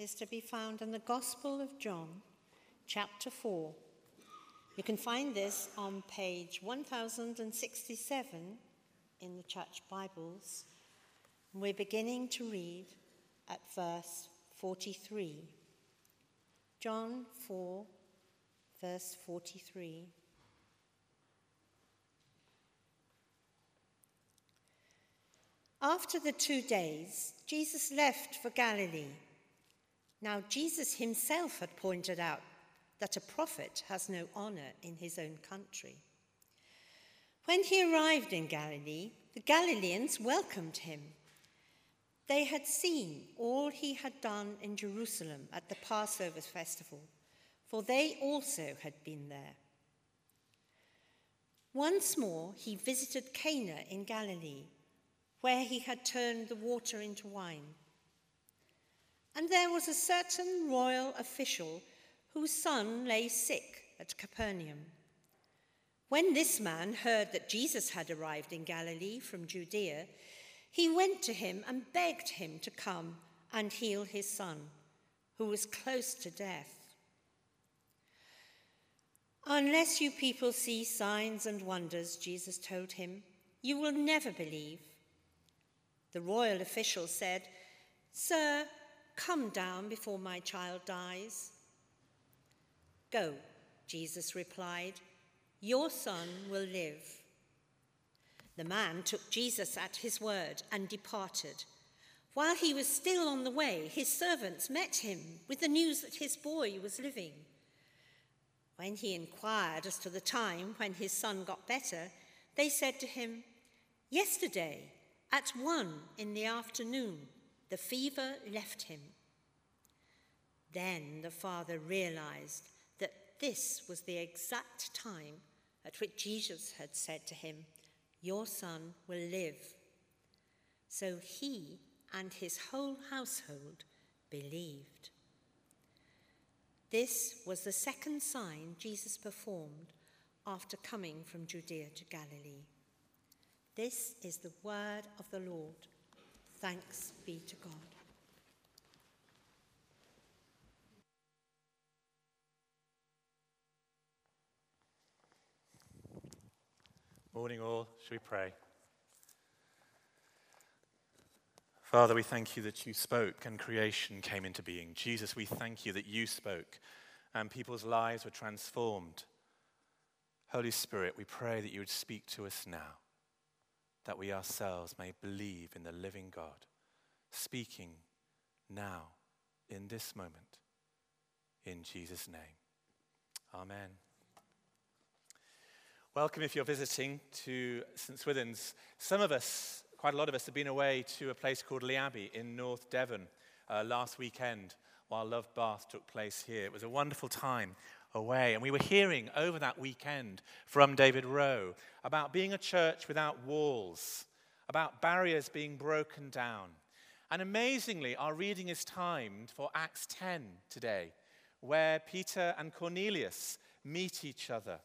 is to be found in the Gospel of John, chapter 4. You can find this on page 1067 in the church Bibles. We're beginning to read at verse 43. John 4, verse 43. After the two days, Jesus left for Galilee. Now, Jesus himself had pointed out that a prophet has no honor in his own country. When he arrived in Galilee, the Galileans welcomed him. They had seen all he had done in Jerusalem at the Passover festival, for they also had been there. Once more, he visited Cana in Galilee where he had turned the water into wine. And there was a certain royal official whose son lay sick at Capernaum. When this man heard that Jesus had arrived in Galilee from Judea, he went to him and begged him to come and heal his son, who was close to death. Unless you people see signs and wonders, Jesus told him, you will never believe. The royal official said, Sir, come down before my child dies. Go, Jesus replied, Your son will live. The man took Jesus at his word and departed. While he was still on the way, his servants met him with the news that his boy was living. When he inquired as to the time when his son got better, they said to him, Yesterday, at one in the afternoon, the fever left him. Then the father realized that this was the exact time at which Jesus had said to him, Your son will live. So he and his whole household believed. This was the second sign Jesus performed after coming from Judea to Galilee. This is the word of the Lord. Thanks be to God. Morning, all. Shall we pray? Father, we thank you that you spoke and creation came into being. Jesus, we thank you that you spoke and people's lives were transformed. Holy Spirit, we pray that you would speak to us now that we ourselves may believe in the living God, speaking now, in this moment, in Jesus' name. Amen. Welcome if you're visiting to St. Swithin's. Some of us, quite a lot of us, have been away to a place called Lee Abbey in North Devon uh, last weekend while Love Bath took place here. It was a wonderful time away. And we were hearing over that weekend from David Rowe about being a church without walls, about barriers being broken down. And amazingly, our reading is timed for Acts 10 today, where Peter and Cornelius meet each other.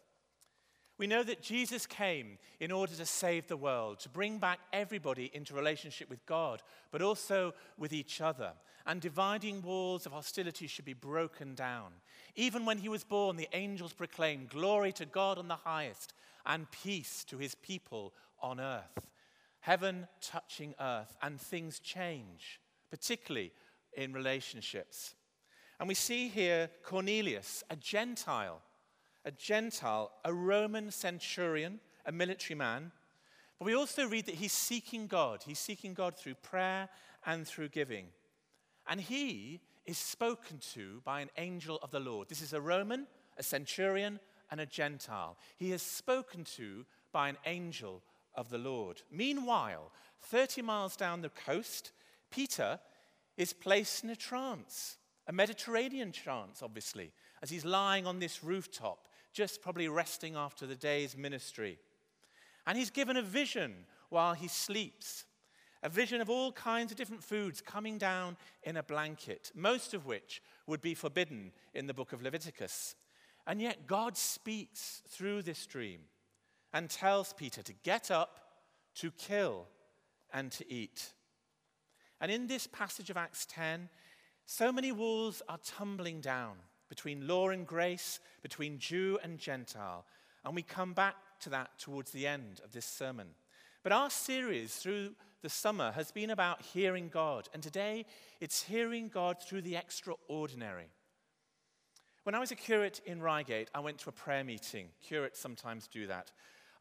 We know that Jesus came in order to save the world, to bring back everybody into relationship with God, but also with each other. And dividing walls of hostility should be broken down. Even when he was born, the angels proclaimed, Glory to God on the highest, and peace to his people on earth. Heaven touching earth, and things change, particularly in relationships. And we see here Cornelius, a Gentile a Gentile, a Roman centurion, a military man. But we also read that he's seeking God. He's seeking God through prayer and through giving. And he is spoken to by an angel of the Lord. This is a Roman, a centurion, and a Gentile. He is spoken to by an angel of the Lord. Meanwhile, 30 miles down the coast, Peter is placed in a trance, a Mediterranean trance, obviously, as he's lying on this rooftop just probably resting after the day's ministry. And he's given a vision while he sleeps a vision of all kinds of different foods coming down in a blanket, most of which would be forbidden in the book of Leviticus. And yet God speaks through this dream and tells Peter to get up, to kill, and to eat. And in this passage of Acts 10, So many walls are tumbling down between law and grace, between Jew and Gentile. And we come back to that towards the end of this sermon. But our series through the summer has been about hearing God. And today it's hearing God through the extraordinary. When I was a curate in Reigate, I went to a prayer meeting. Curates sometimes do that.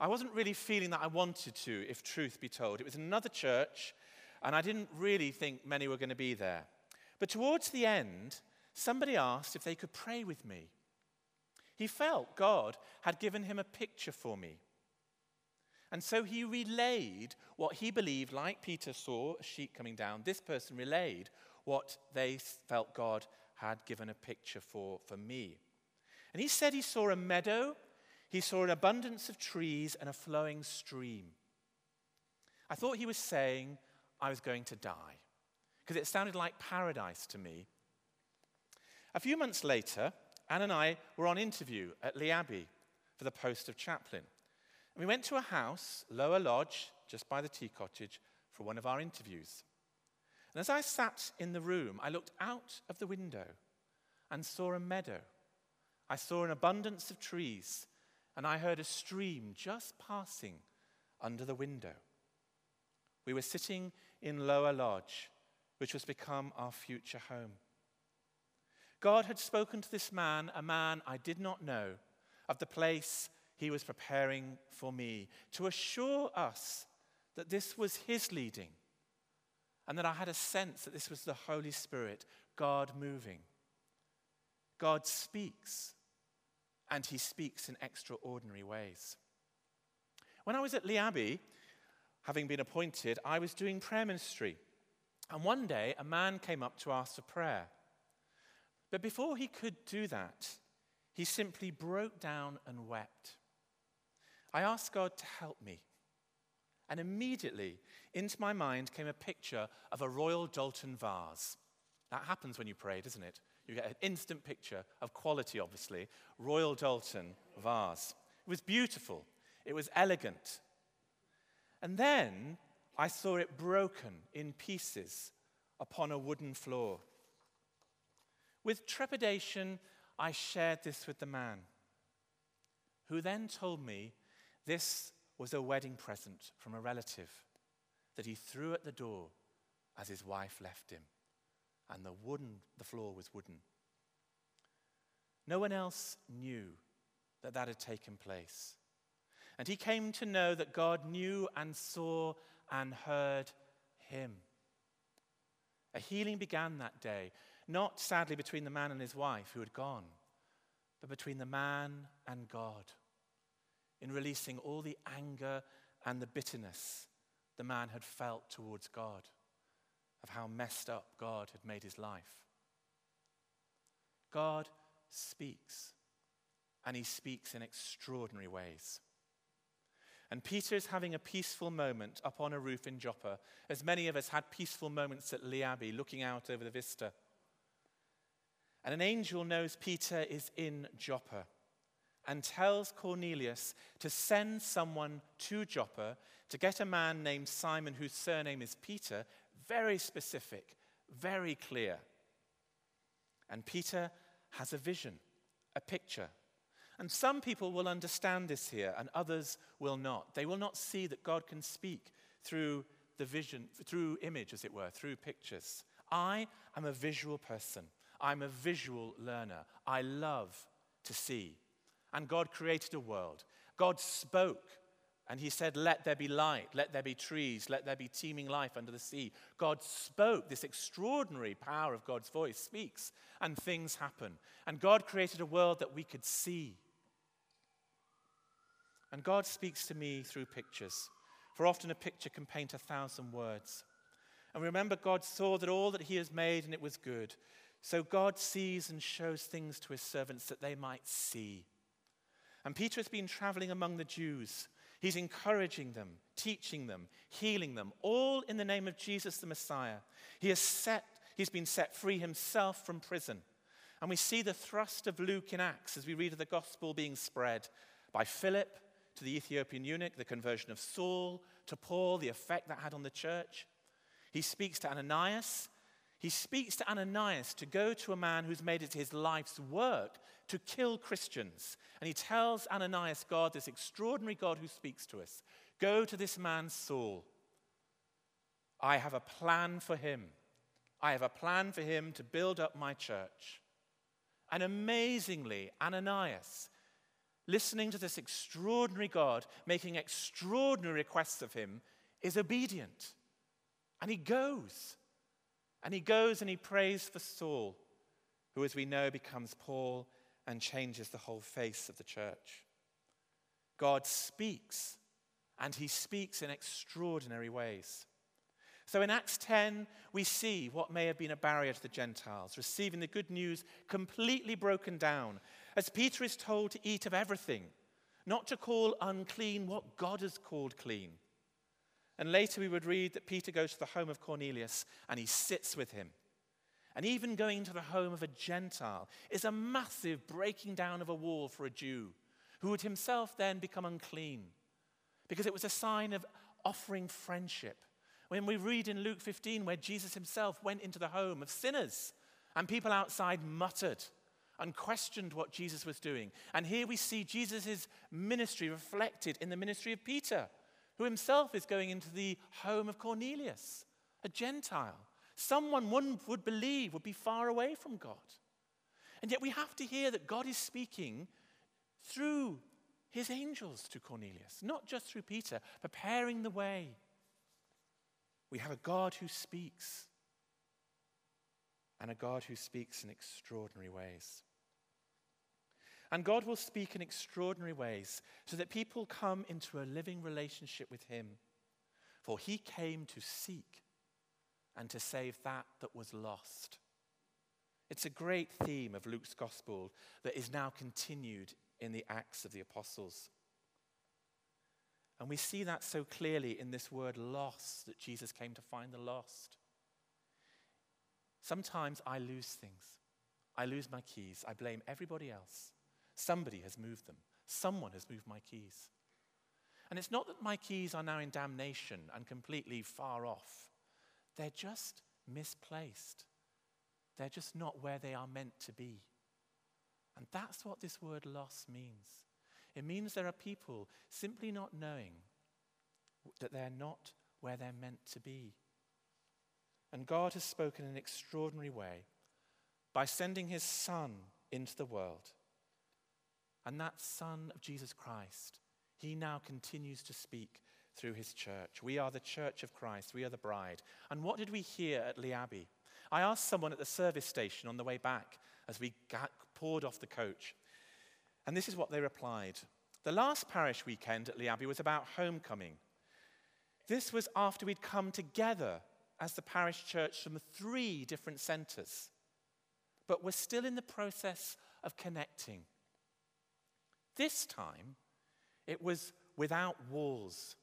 I wasn't really feeling that I wanted to, if truth be told. It was another church, and I didn't really think many were going to be there. But towards the end, somebody asked if they could pray with me. He felt God had given him a picture for me. And so he relayed what he believed, like Peter saw a sheep coming down. This person relayed what they felt God had given a picture for for me. And he said he saw a meadow, he saw an abundance of trees, and a flowing stream. I thought he was saying I was going to die because it sounded like paradise to me. A few months later, Anne and I were on interview at Lee Abbey for the post of chaplain. And we went to a house, Lower Lodge, just by the tea cottage, for one of our interviews. And as I sat in the room, I looked out of the window and saw a meadow. I saw an abundance of trees, and I heard a stream just passing under the window. We were sitting in Lower Lodge, which was become our future home. God had spoken to this man, a man I did not know, of the place he was preparing for me, to assure us that this was his leading and that I had a sense that this was the Holy Spirit, God moving. God speaks, and he speaks in extraordinary ways. When I was at Lee Abbey, having been appointed, I was doing prayer ministry. And one day, a man came up to ask for prayer. But before he could do that, he simply broke down and wept. I asked God to help me. And immediately into my mind came a picture of a Royal Doulton vase. That happens when you pray, doesn't it? You get an instant picture of quality, obviously. Royal Doulton vase. It was beautiful, it was elegant. And then I saw it broken in pieces upon a wooden floor. With trepidation, I shared this with the man, who then told me this was a wedding present from a relative that he threw at the door as his wife left him, and the wooden the floor was wooden. No one else knew that that had taken place. And he came to know that God knew and saw and heard him. A healing began that day, not sadly between the man and his wife who had gone, but between the man and God in releasing all the anger and the bitterness the man had felt towards God, of how messed up God had made his life. God speaks, and he speaks in extraordinary ways. And Peter is having a peaceful moment up on a roof in Joppa, as many of us had peaceful moments at Lee Abbey, looking out over the vista. And an angel knows Peter is in Joppa and tells Cornelius to send someone to Joppa to get a man named Simon, whose surname is Peter, very specific, very clear. And Peter has a vision, a picture. And some people will understand this here, and others will not. They will not see that God can speak through the vision, through image, as it were, through pictures. I am a visual person. I'm a visual learner. I love to see. And God created a world. God spoke and he said, Let there be light, let there be trees, let there be teeming life under the sea. God spoke. This extraordinary power of God's voice speaks, and things happen. And God created a world that we could see. And God speaks to me through pictures, for often a picture can paint a thousand words. And remember, God saw that all that he has made and it was good. So God sees and shows things to his servants that they might see. And Peter has been traveling among the Jews. He's encouraging them, teaching them, healing them, all in the name of Jesus the Messiah. He has set, he's been set free himself from prison. And we see the thrust of Luke in Acts as we read of the gospel being spread by Philip to the Ethiopian eunuch, the conversion of Saul, to Paul, the effect that had on the church. He speaks to Ananias. He speaks to Ananias to go to a man who's made it his life's work to kill Christians. And he tells Ananias, God, this extraordinary God who speaks to us, go to this man Saul. I have a plan for him. I have a plan for him to build up my church. And amazingly, Ananias, listening to this extraordinary God making extraordinary requests of him, is obedient. And he goes. And he goes and he prays for Saul, who, as we know, becomes Paul and changes the whole face of the church. God speaks, and he speaks in extraordinary ways. So in Acts 10, we see what may have been a barrier to the Gentiles, receiving the good news completely broken down, as Peter is told to eat of everything, not to call unclean what God has called clean. And later we would read that Peter goes to the home of Cornelius and he sits with him. And even going to the home of a Gentile is a massive breaking down of a wall for a Jew who would himself then become unclean because it was a sign of offering friendship. When we read in Luke 15 where Jesus himself went into the home of sinners and people outside muttered and questioned what Jesus was doing. And here we see Jesus' ministry reflected in the ministry of Peter who himself is going into the home of Cornelius, a Gentile, someone one would believe would be far away from God. And yet we have to hear that God is speaking through his angels to Cornelius, not just through Peter, preparing the way. We have a God who speaks, and a God who speaks in extraordinary ways. And God will speak in extraordinary ways so that people come into a living relationship with Him. For He came to seek and to save that that was lost. It's a great theme of Luke's gospel that is now continued in the Acts of the Apostles. And we see that so clearly in this word lost, that Jesus came to find the lost. Sometimes I lose things. I lose my keys. I blame everybody else. Somebody has moved them. Someone has moved my keys. And it's not that my keys are now in damnation and completely far off, they're just misplaced. They're just not where they are meant to be. And that's what this word loss means. It means there are people simply not knowing that they're not where they're meant to be. And God has spoken in an extraordinary way by sending his Son into the world and that Son of Jesus Christ, he now continues to speak through his church. We are the church of Christ, we are the bride. And what did we hear at Lee Abbey? I asked someone at the service station on the way back as we poured off the coach. And this is what they replied The last parish weekend at Lee Abbey was about homecoming. This was after we'd come together as the parish church from three different centres. But we're still in the process of connecting. This time, it was without walls,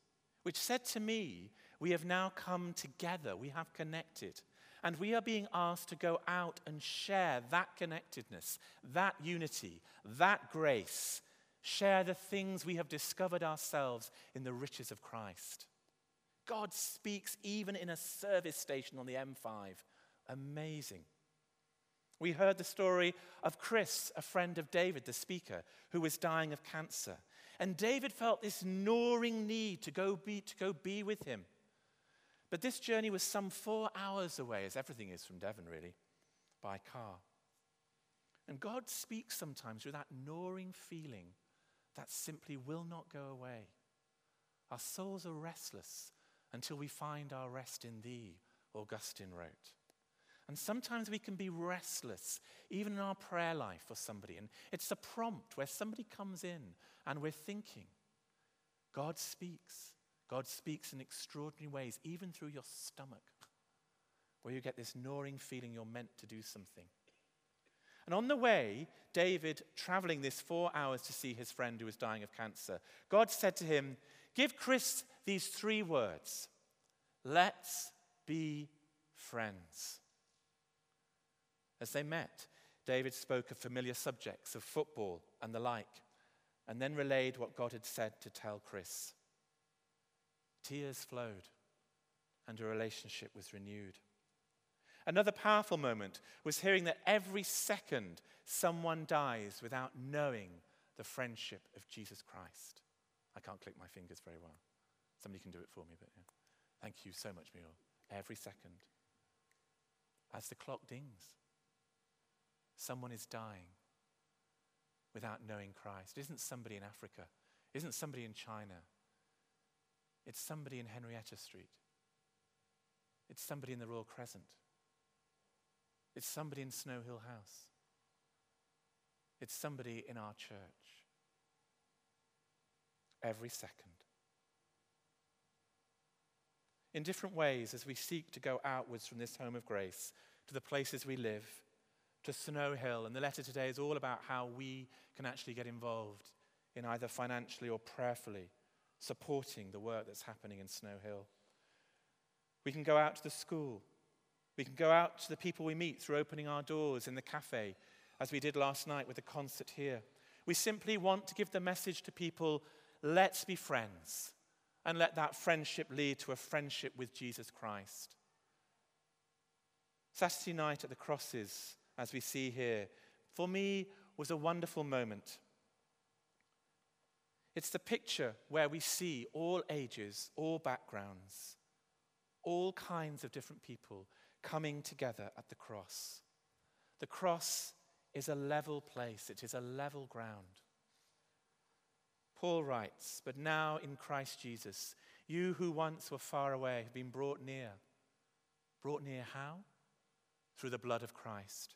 which said to me, We have now come together, we have connected. And we are being asked to go out and share that connectedness, that unity, that grace, share the things we have discovered ourselves in the riches of Christ. God speaks even in a service station on the M5. Amazing. We heard the story of Chris, a friend of David, the speaker, who was dying of cancer. And David felt this gnawing need to go be, to go be with him. But this journey was some four hours away, as everything is from Devon, really, by car. And God speaks sometimes with that gnawing feeling that simply will not go away. Our souls are restless until we find our rest in Thee, Augustine wrote. And sometimes we can be restless, even in our prayer life for somebody. And it's a prompt where somebody comes in and we're thinking, God speaks. God speaks in extraordinary ways, even through your stomach, where you get this gnawing feeling you're meant to do something. And on the way, David, traveling this four hours to see his friend who was dying of cancer, God said to him, Give Chris these three words Let's be friends. As they met, David spoke of familiar subjects, of football and the like, and then relayed what God had said to tell Chris. Tears flowed, and a relationship was renewed. Another powerful moment was hearing that every second someone dies without knowing the friendship of Jesus Christ. I can't click my fingers very well. Somebody can do it for me, but yeah. Thank you so much, Muriel. Every second. As the clock dings, someone is dying without knowing Christ. It isn't somebody in Africa, it isn't somebody in China. It's somebody in Henrietta Street. It's somebody in the Royal Crescent. It's somebody in Snow Hill House. It's somebody in our church. Every second. In different ways, as we seek to go outwards from this home of grace to the places we live, to Snow Hill, and the letter today is all about how we can actually get involved in either financially or prayerfully supporting the work that's happening in Snow Hill. We can go out to the school. We can go out to the people we meet through opening our doors in the cafe, as we did last night with the concert here. We simply want to give the message to people let's be friends, and let that friendship lead to a friendship with Jesus Christ. Saturday night at the crosses, as we see here, for me was a wonderful moment. It's the picture where we see all ages, all backgrounds, all kinds of different people coming together at the cross. The cross is a level place, it is a level ground. Paul writes, But now in Christ Jesus, you who once were far away have been brought near. Brought near how? Through the blood of Christ.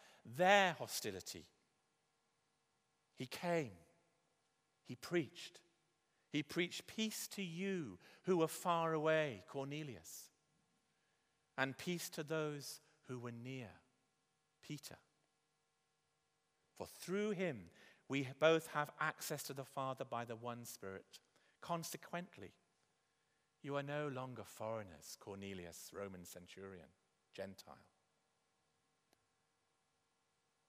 their hostility. He came, he preached he preached peace to you who were far away, Cornelius, and peace to those who were near, Peter. For through him we both have access to the Father by the one Spirit. Consequently, you are no longer foreigners, Cornelius, Roman centurion, Gentile,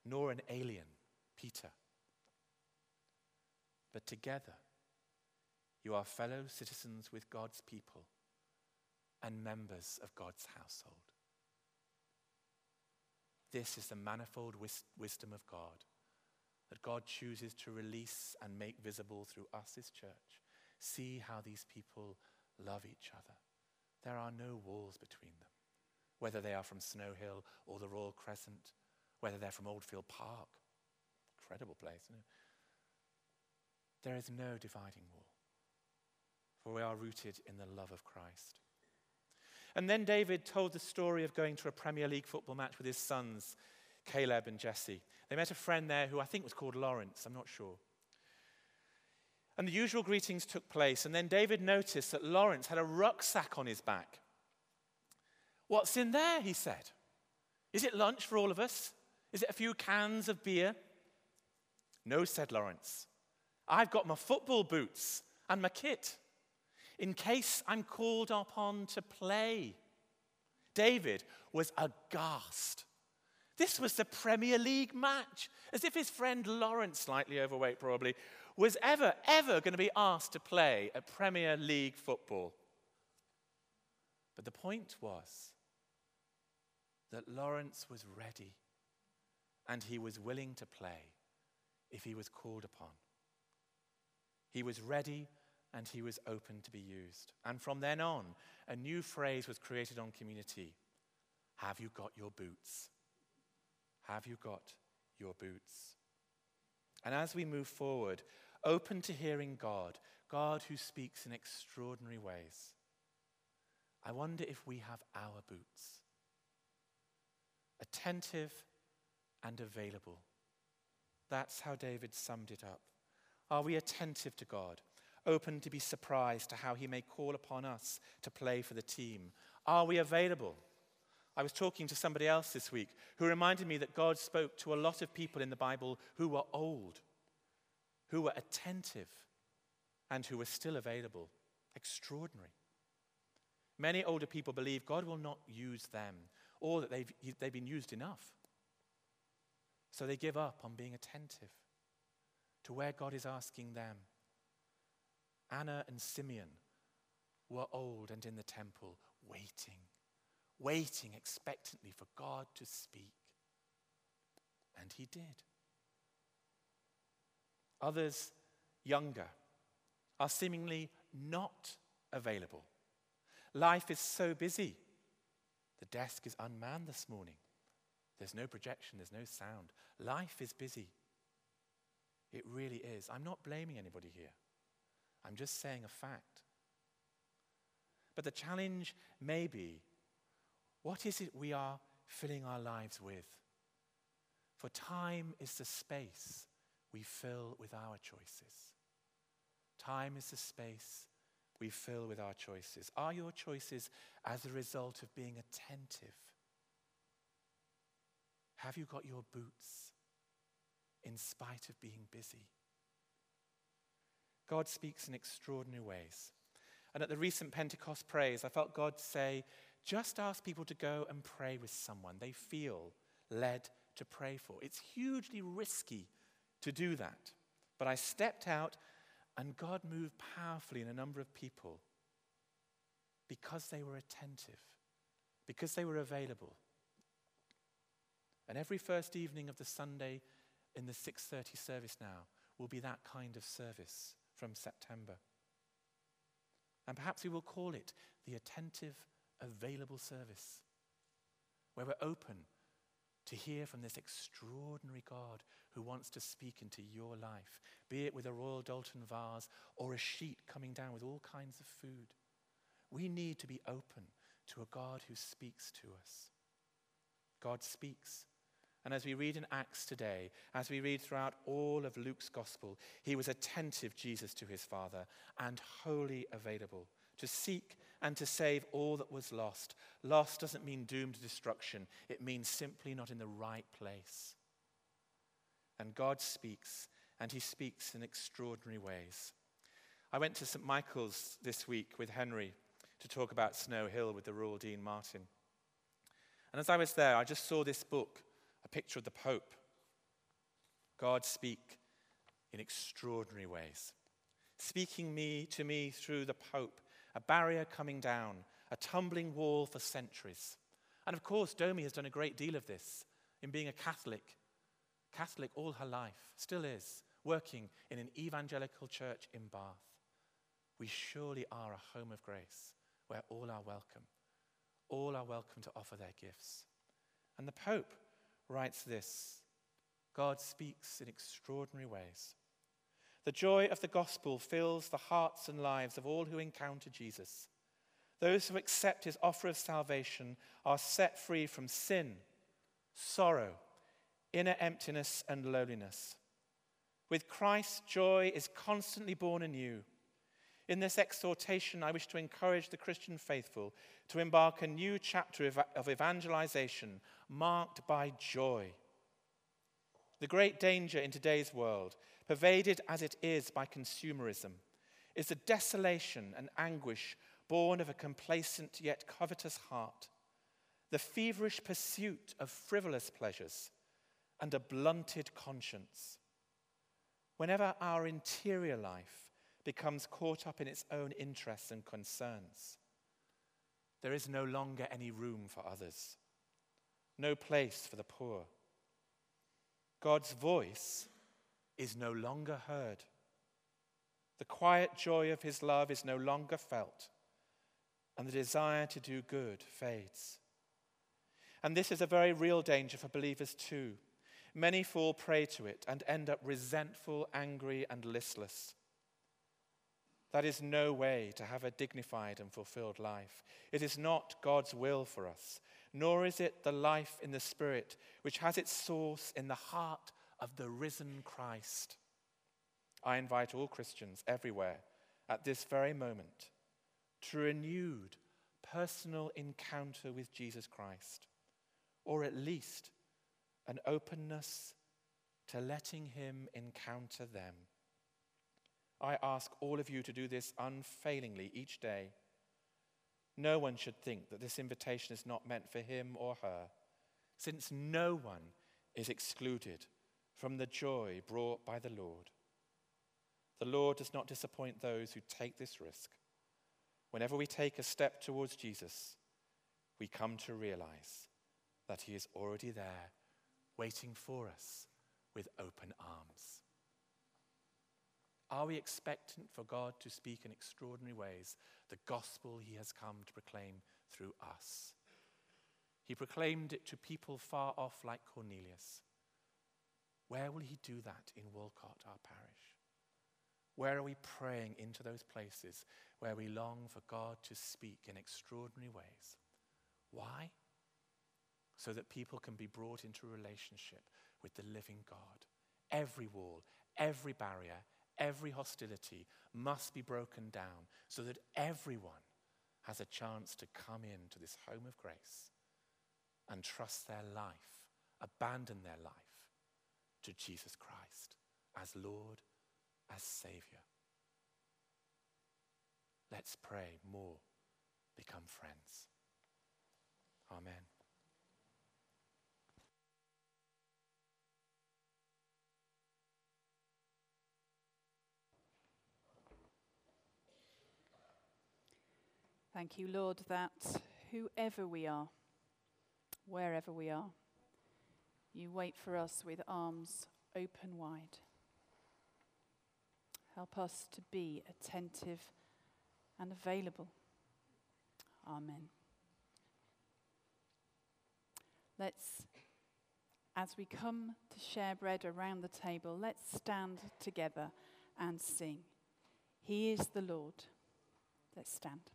nor an alien, Peter, but together you are fellow citizens with God's people and members of God's household. This is the manifold wis- wisdom of God that God chooses to release and make visible through us, His church. See how these people love each other. There are no walls between them, whether they are from Snow Hill or the Royal Crescent, whether they're from Oldfield Park. Incredible place, isn't it? There is no dividing wall for we are rooted in the love of Christ. And then David told the story of going to a Premier League football match with his sons, Caleb and Jesse. They met a friend there who I think was called Lawrence, I'm not sure. And the usual greetings took place, and then David noticed that Lawrence had a rucksack on his back. What's in there? he said. Is it lunch for all of us? Is it a few cans of beer? No, said Lawrence. I've got my football boots and my kit in case I'm called upon to play. David was aghast. This was the Premier League match, as if his friend Lawrence, slightly overweight probably, was ever, ever going to be asked to play at Premier League football. But the point was that Lawrence was ready and he was willing to play if he was called upon. He was ready and he was open to be used. And from then on, a new phrase was created on community Have you got your boots? Have you got your boots? And as we move forward, open to hearing God, God who speaks in extraordinary ways, I wonder if we have our boots. Attentive and available. That's how David summed it up. Are we attentive to God? open to be surprised to how he may call upon us to play for the team? Are we available? I was talking to somebody else this week who reminded me that God spoke to a lot of people in the Bible who were old, who were attentive, and who were still available. Extraordinary. Many older people believe God will not use them or that they've, they've been used enough. So they give up on being attentive to where God is asking them. Anna and Simeon were old and in the temple, waiting, waiting expectantly for God to speak. And he did. Others, younger, are seemingly not available. Life is so busy. The desk is unmanned this morning. There's no projection, there's no sound. Life is busy. It really is. I'm not blaming anybody here. I'm just saying a fact. But the challenge may be what is it we are filling our lives with? For time is the space we fill with our choices. Time is the space we fill with our choices. Are your choices as a result of being attentive? Have you got your boots in spite of being busy? God speaks in extraordinary ways. And at the recent Pentecost praise, I felt God say, just ask people to go and pray with someone they feel led to pray for. It's hugely risky to do that. But I stepped out, and God moved powerfully in a number of people because they were attentive, because they were available. And every first evening of the Sunday in the 6:30 service now will be that kind of service from September. And perhaps we will call it the attentive, available service, where we're open to hear from this extraordinary God who wants to speak into your life, be it with a Royal Doulton vase or a sheet coming down with all kinds of food. We need to be open to a God who speaks to us. God speaks and as we read in Acts today, as we read throughout all of Luke's gospel, he was attentive, Jesus, to his Father and wholly available to seek and to save all that was lost. Lost doesn't mean doomed to destruction, it means simply not in the right place. And God speaks, and he speaks in extraordinary ways. I went to St. Michael's this week with Henry to talk about Snow Hill with the Royal Dean Martin. And as I was there, I just saw this book picture of the Pope. God speak in extraordinary ways, speaking me to me through the Pope, a barrier coming down, a tumbling wall for centuries. And of course, Domi has done a great deal of this in being a Catholic, Catholic all her life, still is, working in an evangelical church in Bath. We surely are a home of grace where all are welcome. All are welcome to offer their gifts. And the Pope writes this God speaks in extraordinary ways. The joy of the gospel fills the hearts and lives of all who encounter Jesus. Those who accept his offer of salvation are set free from sin, sorrow, inner emptiness, and loneliness. With Christ, joy is constantly born anew. In this exhortation, I wish to encourage the Christian faithful to embark a new chapter of evangelization marked by joy. The great danger in today's world, pervaded as it is by consumerism, is the desolation and anguish born of a complacent yet covetous heart, the feverish pursuit of frivolous pleasures, and a blunted conscience. Whenever our interior life becomes caught up in its own interests and concerns, there is no longer any room for others no place for the poor. God's voice is no longer heard. The quiet joy of his love is no longer felt, and the desire to do good fades. And this is a very real danger for believers too. Many fall prey to it and end up resentful, angry, and listless. That is no way to have a dignified and fulfilled life. It is not God's will for us nor is it the life in the Spirit, which has its source in the heart of the risen Christ. I invite all Christians everywhere at this very moment to renewed, personal encounter with Jesus Christ, or at least an openness to letting Him encounter them. I ask all of you to do this unfailingly each day. No one should think that this invitation is not meant for him or her, since no one is excluded from the joy brought by the Lord. The Lord does not disappoint those who take this risk. Whenever we take a step towards Jesus, we come to realize that He is already there, waiting for us with open arms. Are we expectant for God to speak in extraordinary ways the gospel He has come to proclaim through us? He proclaimed it to people far off, like Cornelius. Where will He do that in Walcot, our parish? Where are we praying into those places where we long for God to speak in extraordinary ways? Why? So that people can be brought into relationship with the living God. Every wall, every barrier, every hostility must be broken down so that everyone has a chance to come into this home of grace and trust their life, abandon their life to Jesus Christ as Lord as Savior. Let's pray more, become friends. Amen. Thank you, Lord, that whoever we are, wherever we are, you wait for us with arms open wide. Help us to be attentive and available. Amen. Let's, as we come to share bread around the table, let's stand together and sing. He is the Lord. Let's stand.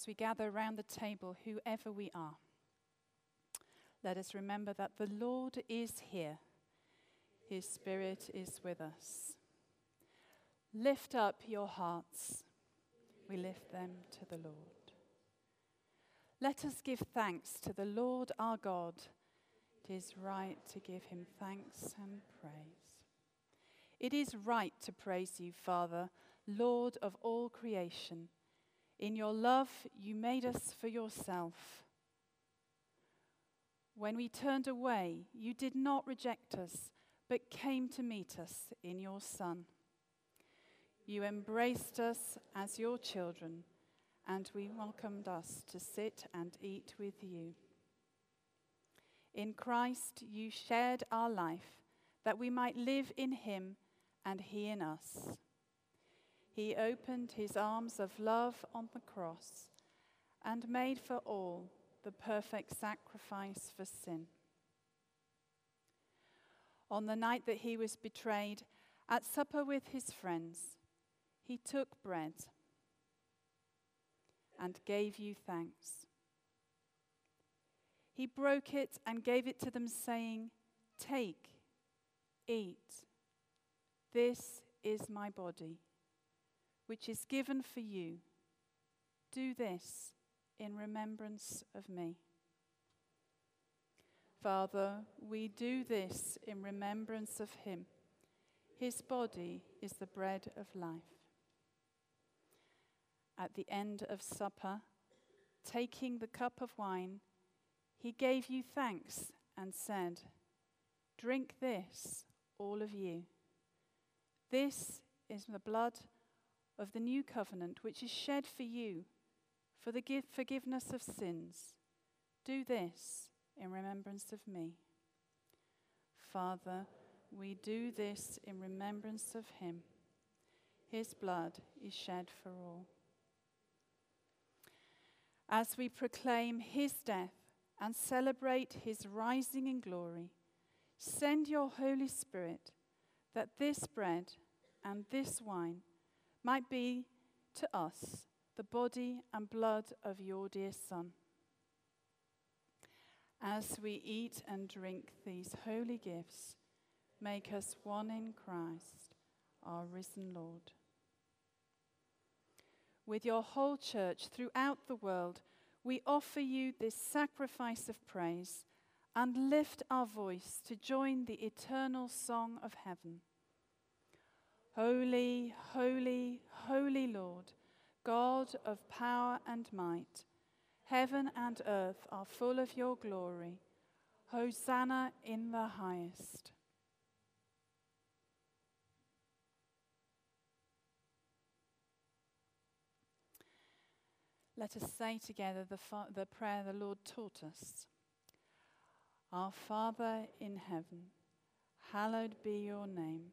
As we gather around the table, whoever we are, let us remember that the Lord is here. His Spirit is with us. Lift up your hearts. We lift them to the Lord. Let us give thanks to the Lord our God. It is right to give him thanks and praise. It is right to praise you, Father, Lord of all creation. In your love, you made us for yourself. When we turned away, you did not reject us, but came to meet us in your Son. You embraced us as your children, and we welcomed us to sit and eat with you. In Christ, you shared our life that we might live in him and he in us. He opened his arms of love on the cross and made for all the perfect sacrifice for sin. On the night that he was betrayed, at supper with his friends, he took bread and gave you thanks. He broke it and gave it to them, saying, Take, eat. This is my body, which is given for you. Do this in remembrance of me. Father, we do this in remembrance of him. His body is the bread of life at the end of supper, taking the cup of wine, he gave you thanks and said, Drink this, all of you. This is the blood of the new covenant, which is shed for you for the forgiveness of sins. Do this in remembrance of me. Father, we do this in remembrance of him. His blood is shed for all as we proclaim his death and celebrate his rising in glory, send your Holy Spirit that this bread and this wine might be to us the body and blood of your dear Son. As we eat and drink these holy gifts, make us one in Christ, our risen Lord with your whole church throughout the world, we offer you this sacrifice of praise and lift our voice to join the eternal song of heaven. Holy, holy, holy Lord, God of power and might, heaven and earth are full of your glory. Hosanna in the highest. Let us say together the, the prayer the Lord taught us. Our Father in heaven, hallowed be your name.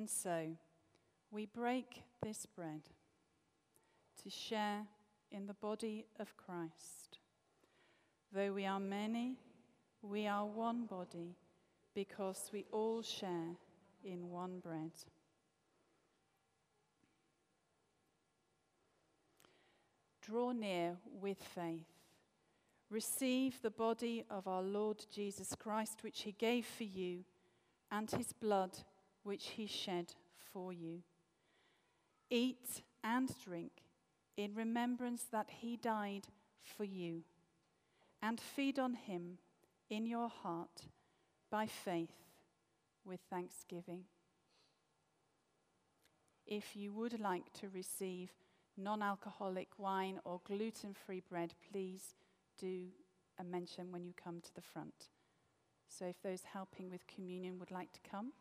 And so, we break this bread to share in the body of Christ. Though we are many, we are one body because we all share in one bread. Draw near with faith. Receive the body of our Lord Jesus Christ, which he gave for you, and his blood, which he shed for you. Eat and drink in remembrance that he died for you, and feed on him in your heart by faith with thanksgiving. If you would like to receive non alcoholic wine or gluten free bread, please do a mention when you come to the front So if those helping with communion would like to come.